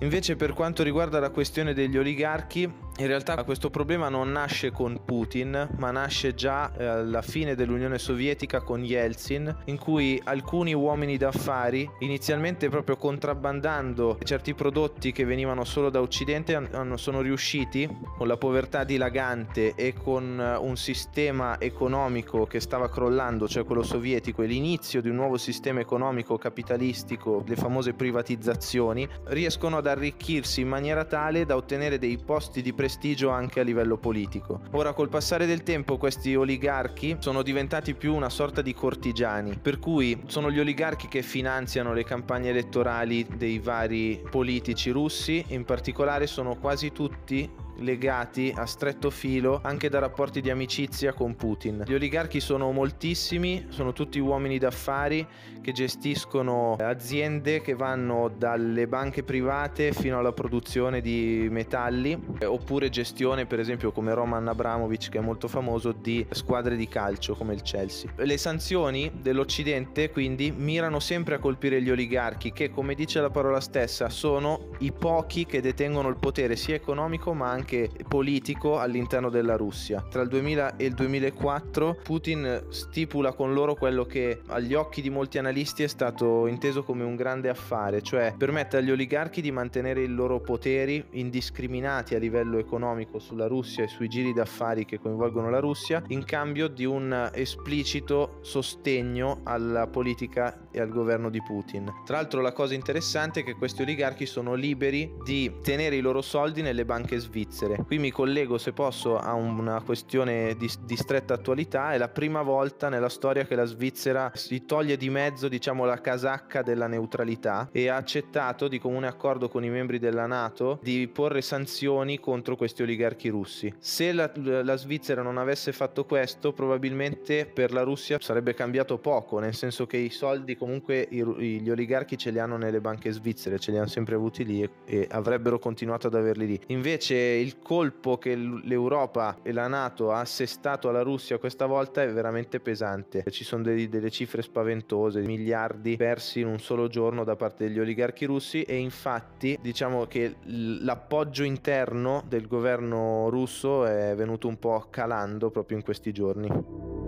Invece per quanto riguarda la questione degli oligarchi, in realtà questo problema non nasce con Putin, ma nasce già eh, alla fine dell'Unione Sovietica con Yeltsin, in cui alcuni uomini d'affari, inizialmente proprio contrabbandando certi prodotti che venivano solo da Occidente, sono riusciti, con la povertà dilagante e con eh, un sistema economico che stava crollando, cioè quello sovietico, e l'inizio di un nuovo sistema economico capitalistico, le famose privatizzazioni, riescono ad arricchirsi in maniera tale da ottenere dei posti di prestigio anche a livello politico. Ora col passare del tempo questi oligarchi sono diventati più una sorta di cortigiani, per cui sono gli oligarchi che finanziano le campagne elettorali dei vari politici russi, in particolare sono quasi tutti legati a stretto filo anche da rapporti di amicizia con Putin. Gli oligarchi sono moltissimi, sono tutti uomini d'affari che gestiscono aziende che vanno dalle banche private fino alla produzione di metalli oppure gestione per esempio come Roman Abramovich che è molto famoso di squadre di calcio come il Chelsea. Le sanzioni dell'Occidente quindi mirano sempre a colpire gli oligarchi che come dice la parola stessa sono i pochi che detengono il potere sia economico ma anche politico all'interno della Russia. Tra il 2000 e il 2004 Putin stipula con loro quello che agli occhi di molti analisti è stato inteso come un grande affare, cioè permette agli oligarchi di mantenere i loro poteri indiscriminati a livello economico sulla Russia e sui giri d'affari che coinvolgono la Russia in cambio di un esplicito sostegno alla politica e al governo di Putin. Tra l'altro la cosa interessante è che questi oligarchi sono liberi di tenere i loro soldi nelle banche svizzere. Qui mi collego, se posso, a una questione di, di, stretta attualità. È la prima volta nella storia che la Svizzera si toglie di mezzo, diciamo, la casacca della neutralità e ha accettato di comune accordo con i membri della Nato di porre sanzioni contro questi oligarchi russi. Se la, la Svizzera non avesse fatto questo, probabilmente per la Russia sarebbe cambiato poco, nel senso che i soldi comunque i, gli oligarchi ce li hanno nelle banche svizzere, ce li hanno sempre avuti lì e, e avrebbero continuato ad averli lì. Invece il colpo che l'Europa e la Nato ha assestato alla Russia questa volta è veramente pesante. Ci sono dei, delle cifre spaventose, miliardi persi in un solo giorno da parte degli oligarchi russi e infatti diciamo che l'appoggio interno del governo russo è venuto un po' calando proprio in questi giorni.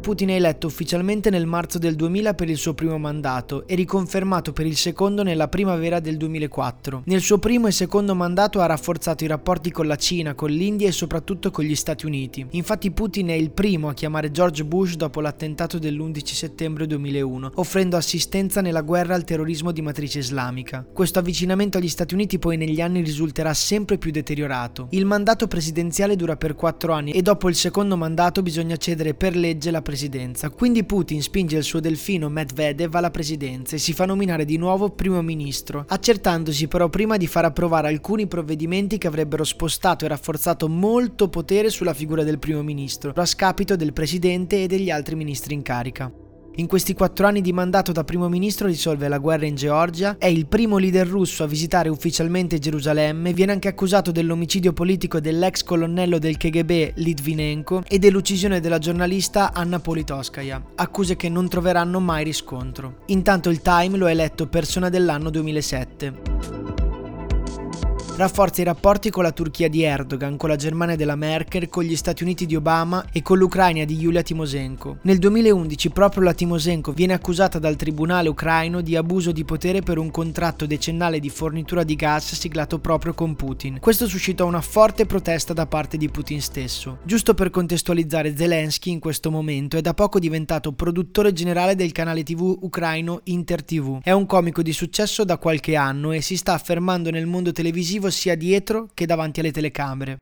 Putin è eletto ufficialmente nel marzo del 2000 per il suo primo mandato e riconfermato per il secondo nella primavera del 2004. Nel suo primo e secondo mandato ha rafforzato i rapporti con la Cina, con l'India e soprattutto con gli Stati Uniti. Infatti Putin è il primo a chiamare George Bush dopo l'attentato dell'11 settembre 2001, offrendo assistenza nella guerra al terrorismo di matrice islamica. Questo avvicinamento agli Stati Uniti poi negli anni risulterà sempre più deteriorato. Il mandato presidenziale dura per quattro anni e dopo il secondo mandato bisogna cedere per legge la presidenza. Quindi Putin spinge il suo delfino Medvedev alla presidenza e si fa nominare di nuovo primo ministro, accertandosi però prima di far approvare alcuni provvedimenti che avrebbero spostato e rafforzato molto potere sulla figura del primo ministro, a scapito del presidente e degli altri ministri in carica. In questi quattro anni di mandato da primo ministro risolve la guerra in Georgia, è il primo leader russo a visitare ufficialmente Gerusalemme, viene anche accusato dell'omicidio politico dell'ex colonnello del KGB Litvinenko e dell'uccisione della giornalista Anna Politoskaya, accuse che non troveranno mai riscontro. Intanto il Time lo ha eletto persona dell'anno 2007 rafforza i rapporti con la Turchia di Erdogan, con la Germania della Merkel, con gli Stati Uniti di Obama e con l'Ucraina di Yulia Timosenko. Nel 2011 proprio la Timosenko viene accusata dal tribunale ucraino di abuso di potere per un contratto decennale di fornitura di gas siglato proprio con Putin. Questo suscitò una forte protesta da parte di Putin stesso. Giusto per contestualizzare Zelensky in questo momento è da poco diventato produttore generale del canale TV ucraino Inter TV. È un comico di successo da qualche anno e si sta affermando nel mondo televisivo sia dietro che davanti alle telecamere.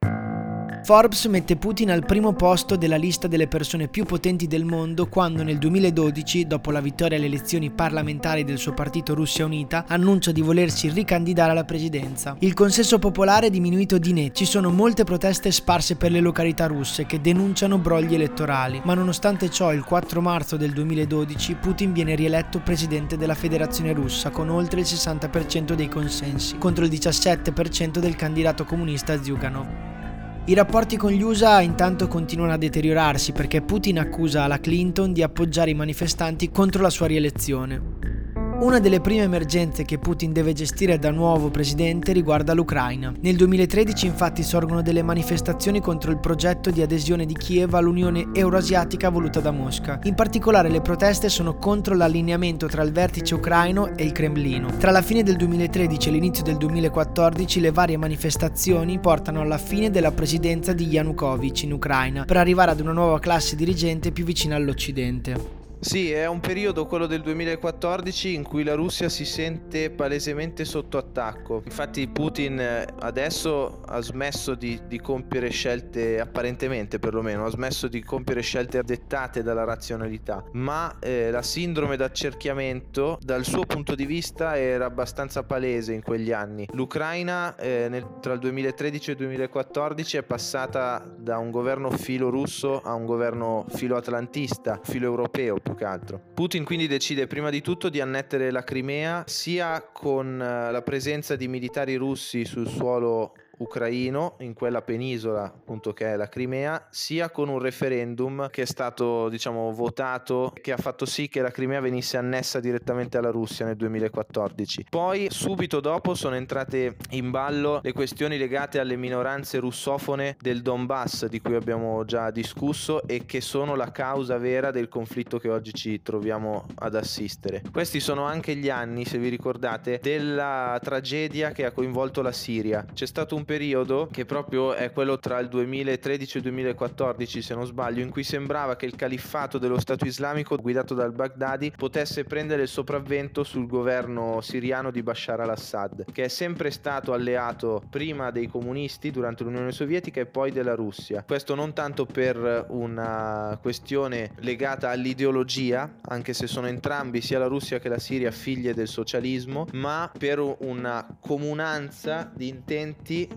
Forbes mette Putin al primo posto della lista delle persone più potenti del mondo quando nel 2012, dopo la vittoria alle elezioni parlamentari del suo partito Russia Unita, annuncia di volersi ricandidare alla presidenza. Il consenso popolare è diminuito di net, ci sono molte proteste sparse per le località russe che denunciano brogli elettorali, ma nonostante ciò il 4 marzo del 2012 Putin viene rieletto presidente della Federazione Russa con oltre il 60% dei consensi, contro il 17% del candidato comunista Zyuganov. I rapporti con gli USA intanto continuano a deteriorarsi perché Putin accusa la Clinton di appoggiare i manifestanti contro la sua rielezione. Una delle prime emergenze che Putin deve gestire da nuovo presidente riguarda l'Ucraina. Nel 2013 infatti sorgono delle manifestazioni contro il progetto di adesione di Kiev all'Unione Euroasiatica voluta da Mosca. In particolare le proteste sono contro l'allineamento tra il vertice ucraino e il Cremlino. Tra la fine del 2013 e l'inizio del 2014 le varie manifestazioni portano alla fine della presidenza di Yanukovych in Ucraina per arrivare ad una nuova classe dirigente più vicina all'Occidente. Sì, è un periodo, quello del 2014, in cui la Russia si sente palesemente sotto attacco. Infatti Putin eh, adesso ha smesso di, di, compiere scelte, apparentemente perlomeno, ha smesso di compiere scelte dettate dalla razionalità, ma eh, la sindrome d'accerchiamento dal suo punto di vista era abbastanza palese in quegli anni. L'Ucraina eh, nel, tra il 2013 e il 2014 è passata da un governo filo russo a un governo filo atlantista, filo europeo più che altro. Putin quindi decide prima di tutto di annettere la Crimea sia con eh, la presenza di militari russi sul suolo ucraino in quella penisola appunto che è la Crimea sia con un referendum che è stato diciamo votato che ha fatto sì che la Crimea venisse annessa direttamente alla Russia nel 2014 poi subito dopo sono entrate in ballo le questioni legate alle minoranze russofone del Donbass di cui abbiamo già discusso e che sono la causa vera del conflitto che oggi ci troviamo ad assistere. Questi sono anche gli anni se vi ricordate della tragedia che ha coinvolto la Siria. C'è stato un periodo che proprio è quello tra il 2013 e il 2014 se non sbaglio in cui sembrava che il califfato dello Stato islamico guidato dal Baghdadi potesse prendere il sopravvento sul governo siriano di Bashar al-Assad che è sempre stato alleato prima dei comunisti durante l'Unione Sovietica e poi della Russia. Questo non tanto per una questione legata all'ideologia anche se sono entrambi sia la Russia che la Siria figlie del socialismo ma per una comunanza di intenti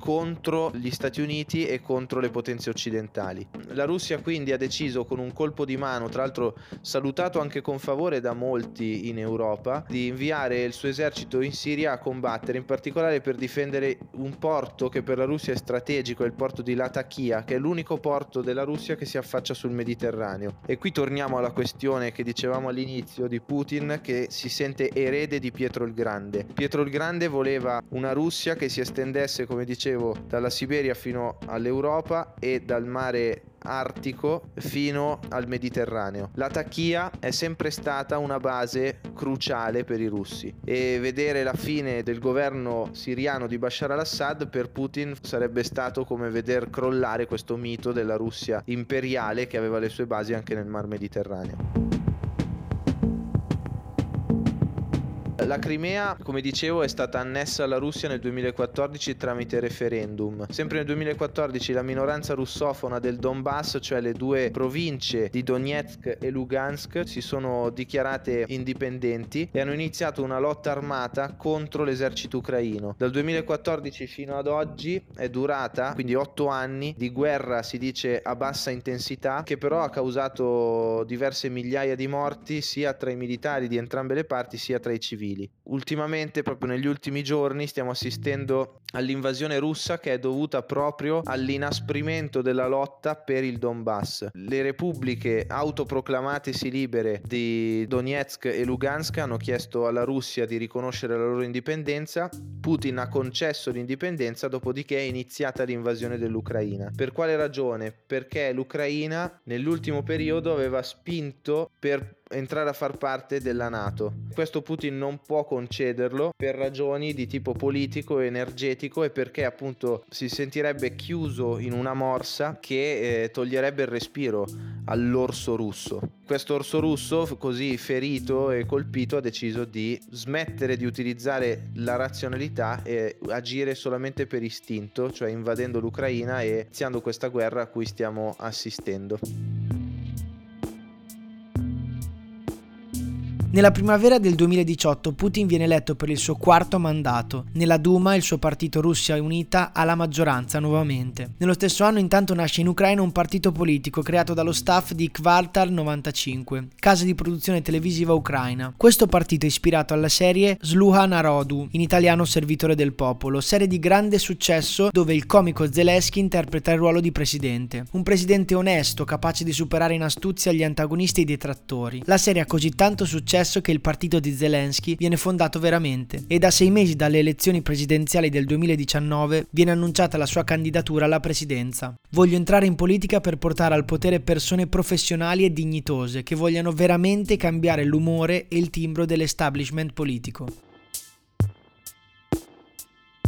contro gli Stati Uniti e contro le potenze occidentali. La Russia quindi ha deciso con un colpo di mano, tra l'altro salutato anche con favore da molti in Europa, di inviare il suo esercito in Siria a combattere, in particolare per difendere un porto che per la Russia è strategico, è il porto di Latakia, che è l'unico porto della Russia che si affaccia sul Mediterraneo. E qui torniamo alla questione che dicevamo all'inizio di Putin che si sente erede di Pietro il Grande. Pietro il Grande voleva una Russia che si estendesse, come dicevo, dalla Siberia fino all'Europa e dal mare artico fino al Mediterraneo. La Tachia è sempre stata una base cruciale per i russi e vedere la fine del governo siriano di Bashar al-Assad per Putin sarebbe stato come veder crollare questo mito della Russia imperiale che aveva le sue basi anche nel Mar Mediterraneo. La Crimea, come dicevo, è stata annessa alla Russia nel 2014 tramite referendum. Sempre nel 2014 la minoranza russofona del Donbass, cioè le due province di Donetsk e Lugansk, si sono dichiarate indipendenti e hanno iniziato una lotta armata contro l'esercito ucraino. Dal 2014 fino ad oggi è durata quindi otto anni di guerra, si dice a bassa intensità, che però ha causato diverse migliaia di morti sia tra i militari di entrambe le parti sia tra i civili civili. Ultimamente, proprio negli ultimi giorni, stiamo assistendo all'invasione russa che è dovuta proprio all'inasprimento della lotta per il Donbass. Le repubbliche autoproclamatesi libere di Donetsk e Lugansk hanno chiesto alla Russia di riconoscere la loro indipendenza. Putin ha concesso l'indipendenza, dopodiché è iniziata l'invasione dell'Ucraina. Per quale ragione? Perché l'Ucraina nell'ultimo periodo aveva spinto per entrare a far parte della Nato. Questo Putin non può concederlo per ragioni di tipo politico, energetico e perché appunto si sentirebbe chiuso in una morsa che eh, toglierebbe il respiro all'orso russo. Questo orso russo, così ferito e colpito, ha deciso di smettere di utilizzare la razionalità e agire solamente per istinto, cioè invadendo l'Ucraina e iniziando questa guerra a cui stiamo assistendo. Nella primavera del 2018 Putin viene eletto per il suo quarto mandato. Nella Duma il suo partito Russia Unita ha la maggioranza nuovamente. Nello stesso anno intanto nasce in Ucraina un partito politico creato dallo staff di Kvartal 95, casa di produzione televisiva ucraina. Questo partito è ispirato alla serie Sluha Narodu, in italiano Servitore del Popolo, serie di grande successo dove il comico Zelensky interpreta il ruolo di presidente. Un presidente onesto, capace di superare in astuzia gli antagonisti e i detrattori. La serie ha così tanto successo successo che il partito di Zelensky viene fondato veramente e da sei mesi dalle elezioni presidenziali del 2019 viene annunciata la sua candidatura alla presidenza. Voglio entrare in politica per portare al potere persone professionali e dignitose che vogliano veramente cambiare l'umore e il timbro dell'establishment politico.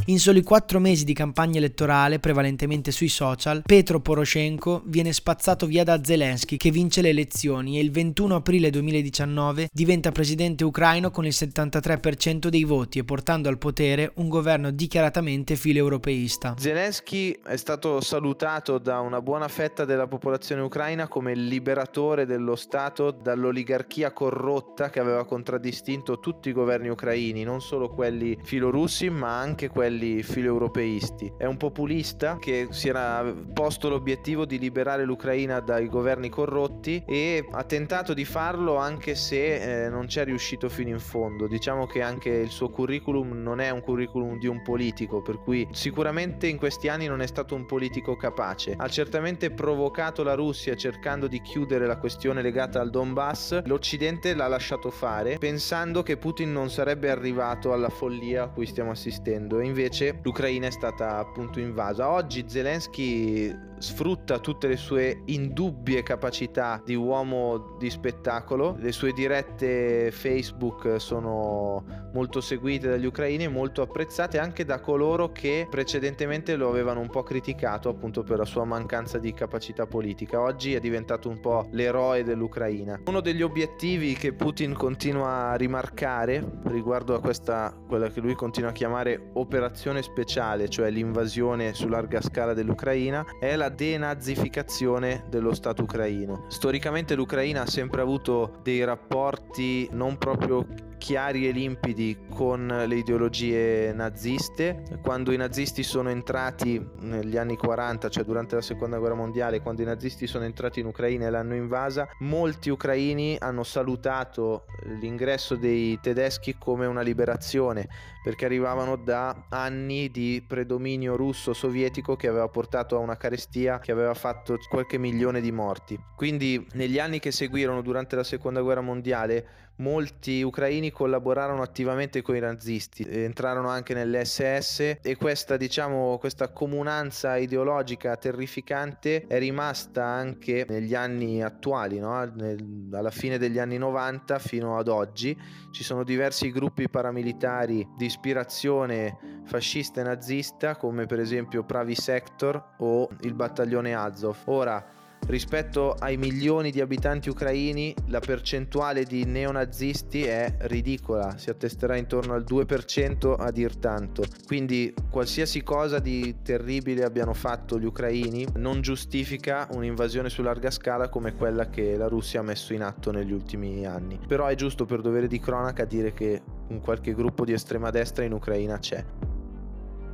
In soli quattro mesi di campagna elettorale, prevalentemente sui social, Petro Poroshenko viene spazzato via da Zelensky che vince le elezioni e il 21 aprile 2019 diventa presidente ucraino con il 73% dei voti e portando al potere un governo dichiaratamente filo-europeista. Zelensky è stato salutato da una buona fetta della popolazione ucraina come liberatore dello Stato dall'oligarchia corrotta che aveva contraddistinto tutti i governi ucraini, non solo quelli filorussi ma anche quelli quelli filoeuropeisti. È un populista che si era posto l'obiettivo di liberare l'Ucraina dai governi corrotti e ha tentato di farlo anche se eh, non ci è riuscito fino in fondo. Diciamo che anche il suo curriculum non è un curriculum di un politico, per cui sicuramente in questi anni non è stato un politico capace. Ha certamente provocato la Russia cercando di chiudere la questione legata al Donbass. L'Occidente l'ha lasciato fare pensando che Putin non sarebbe arrivato alla follia a cui stiamo assistendo e invece invece l'Ucraina è stata appunto invasa. Oggi Zelensky sfrutta tutte le sue indubbie capacità di uomo di spettacolo, le sue dirette Facebook sono molto seguite dagli ucraini e molto apprezzate anche da coloro che precedentemente lo avevano un po' criticato appunto per la sua mancanza di capacità politica. Oggi è diventato un po' l'eroe dell'Ucraina. Uno degli obiettivi che Putin continua a rimarcare riguardo a questa quella che lui continua a chiamare operazione speciale, cioè l'invasione su larga scala dell'Ucraina, è la denazificazione dello Stato ucraino. Storicamente l'Ucraina ha sempre avuto dei rapporti non proprio chiari e limpidi con le ideologie naziste. Quando i nazisti sono entrati negli anni 40, cioè durante la seconda guerra mondiale, quando i nazisti sono entrati in Ucraina e l'hanno invasa, molti ucraini hanno salutato l'ingresso dei tedeschi come una liberazione perché arrivavano da anni di predominio russo-sovietico che aveva portato a una carestia che aveva fatto qualche milione di morti. Quindi negli anni che seguirono durante la seconda guerra mondiale molti ucraini collaborarono attivamente con i nazisti, entrarono anche nell'SS e questa, diciamo, questa comunanza ideologica terrificante è rimasta anche negli anni attuali, no? Alla fine degli anni 90 fino ad oggi. Ci sono diversi gruppi paramilitari di ispirazione fascista e nazista come per esempio Pravi Sector o il battaglione Azov. Ora, rispetto ai milioni di abitanti ucraini la percentuale di neonazisti è ridicola, si attesterà intorno al 2% a dir tanto. Quindi qualsiasi cosa di terribile abbiano fatto gli ucraini non giustifica un'invasione su larga scala come quella che la Russia ha messo in atto negli ultimi anni. Però è giusto per dovere di cronaca dire che un qualche gruppo di estrema destra in Ucraina c'è.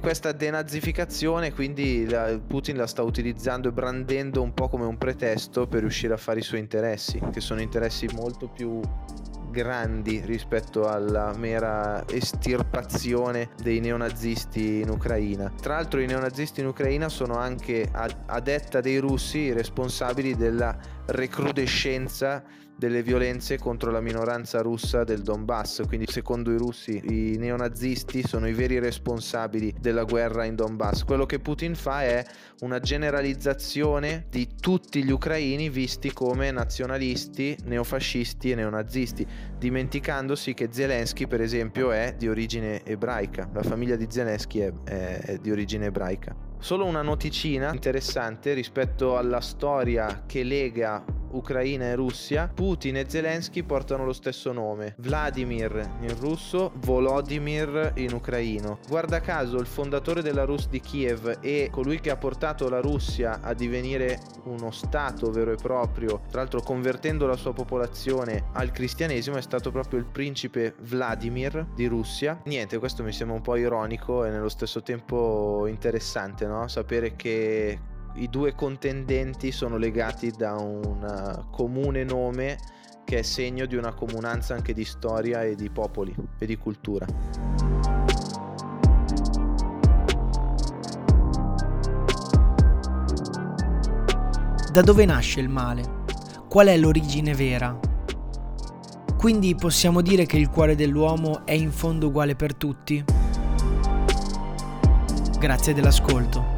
Questa denazificazione quindi la, Putin la sta utilizzando e brandendo un po' come un pretesto per riuscire a fare i suoi interessi, che sono interessi molto più grandi rispetto alla mera estirpazione dei neonazisti in Ucraina. Tra l'altro i neonazisti in Ucraina sono anche a, a detta dei russi responsabili della recrudescenza delle violenze contro la minoranza russa del Donbass, quindi secondo i russi i neonazisti sono i veri responsabili della guerra in Donbass. Quello che Putin fa è una generalizzazione di tutti gli ucraini visti come nazionalisti, neofascisti e neonazisti, dimenticandosi che Zelensky per esempio è di origine ebraica, la famiglia di Zelensky è, è, è di origine ebraica. Solo una noticina interessante rispetto alla storia che lega Ucraina e Russia, Putin e Zelensky portano lo stesso nome, Vladimir in russo, Volodymyr in ucraino. Guarda caso il fondatore della Rus di Kiev e colui che ha portato la Russia a divenire uno stato vero e proprio, tra l'altro convertendo la sua popolazione al cristianesimo è stato proprio il principe Vladimir di Russia. Niente, questo mi sembra un po' ironico e nello stesso tempo interessante, no? Sapere che i due contendenti sono legati da un eh, comune nome che è segno di una comunanza anche di storia e di popoli e di cultura. Da dove nasce il male? Qual è l'origine vera? Quindi possiamo dire che il cuore dell'uomo è in fondo uguale per tutti? Grazie dell'ascolto.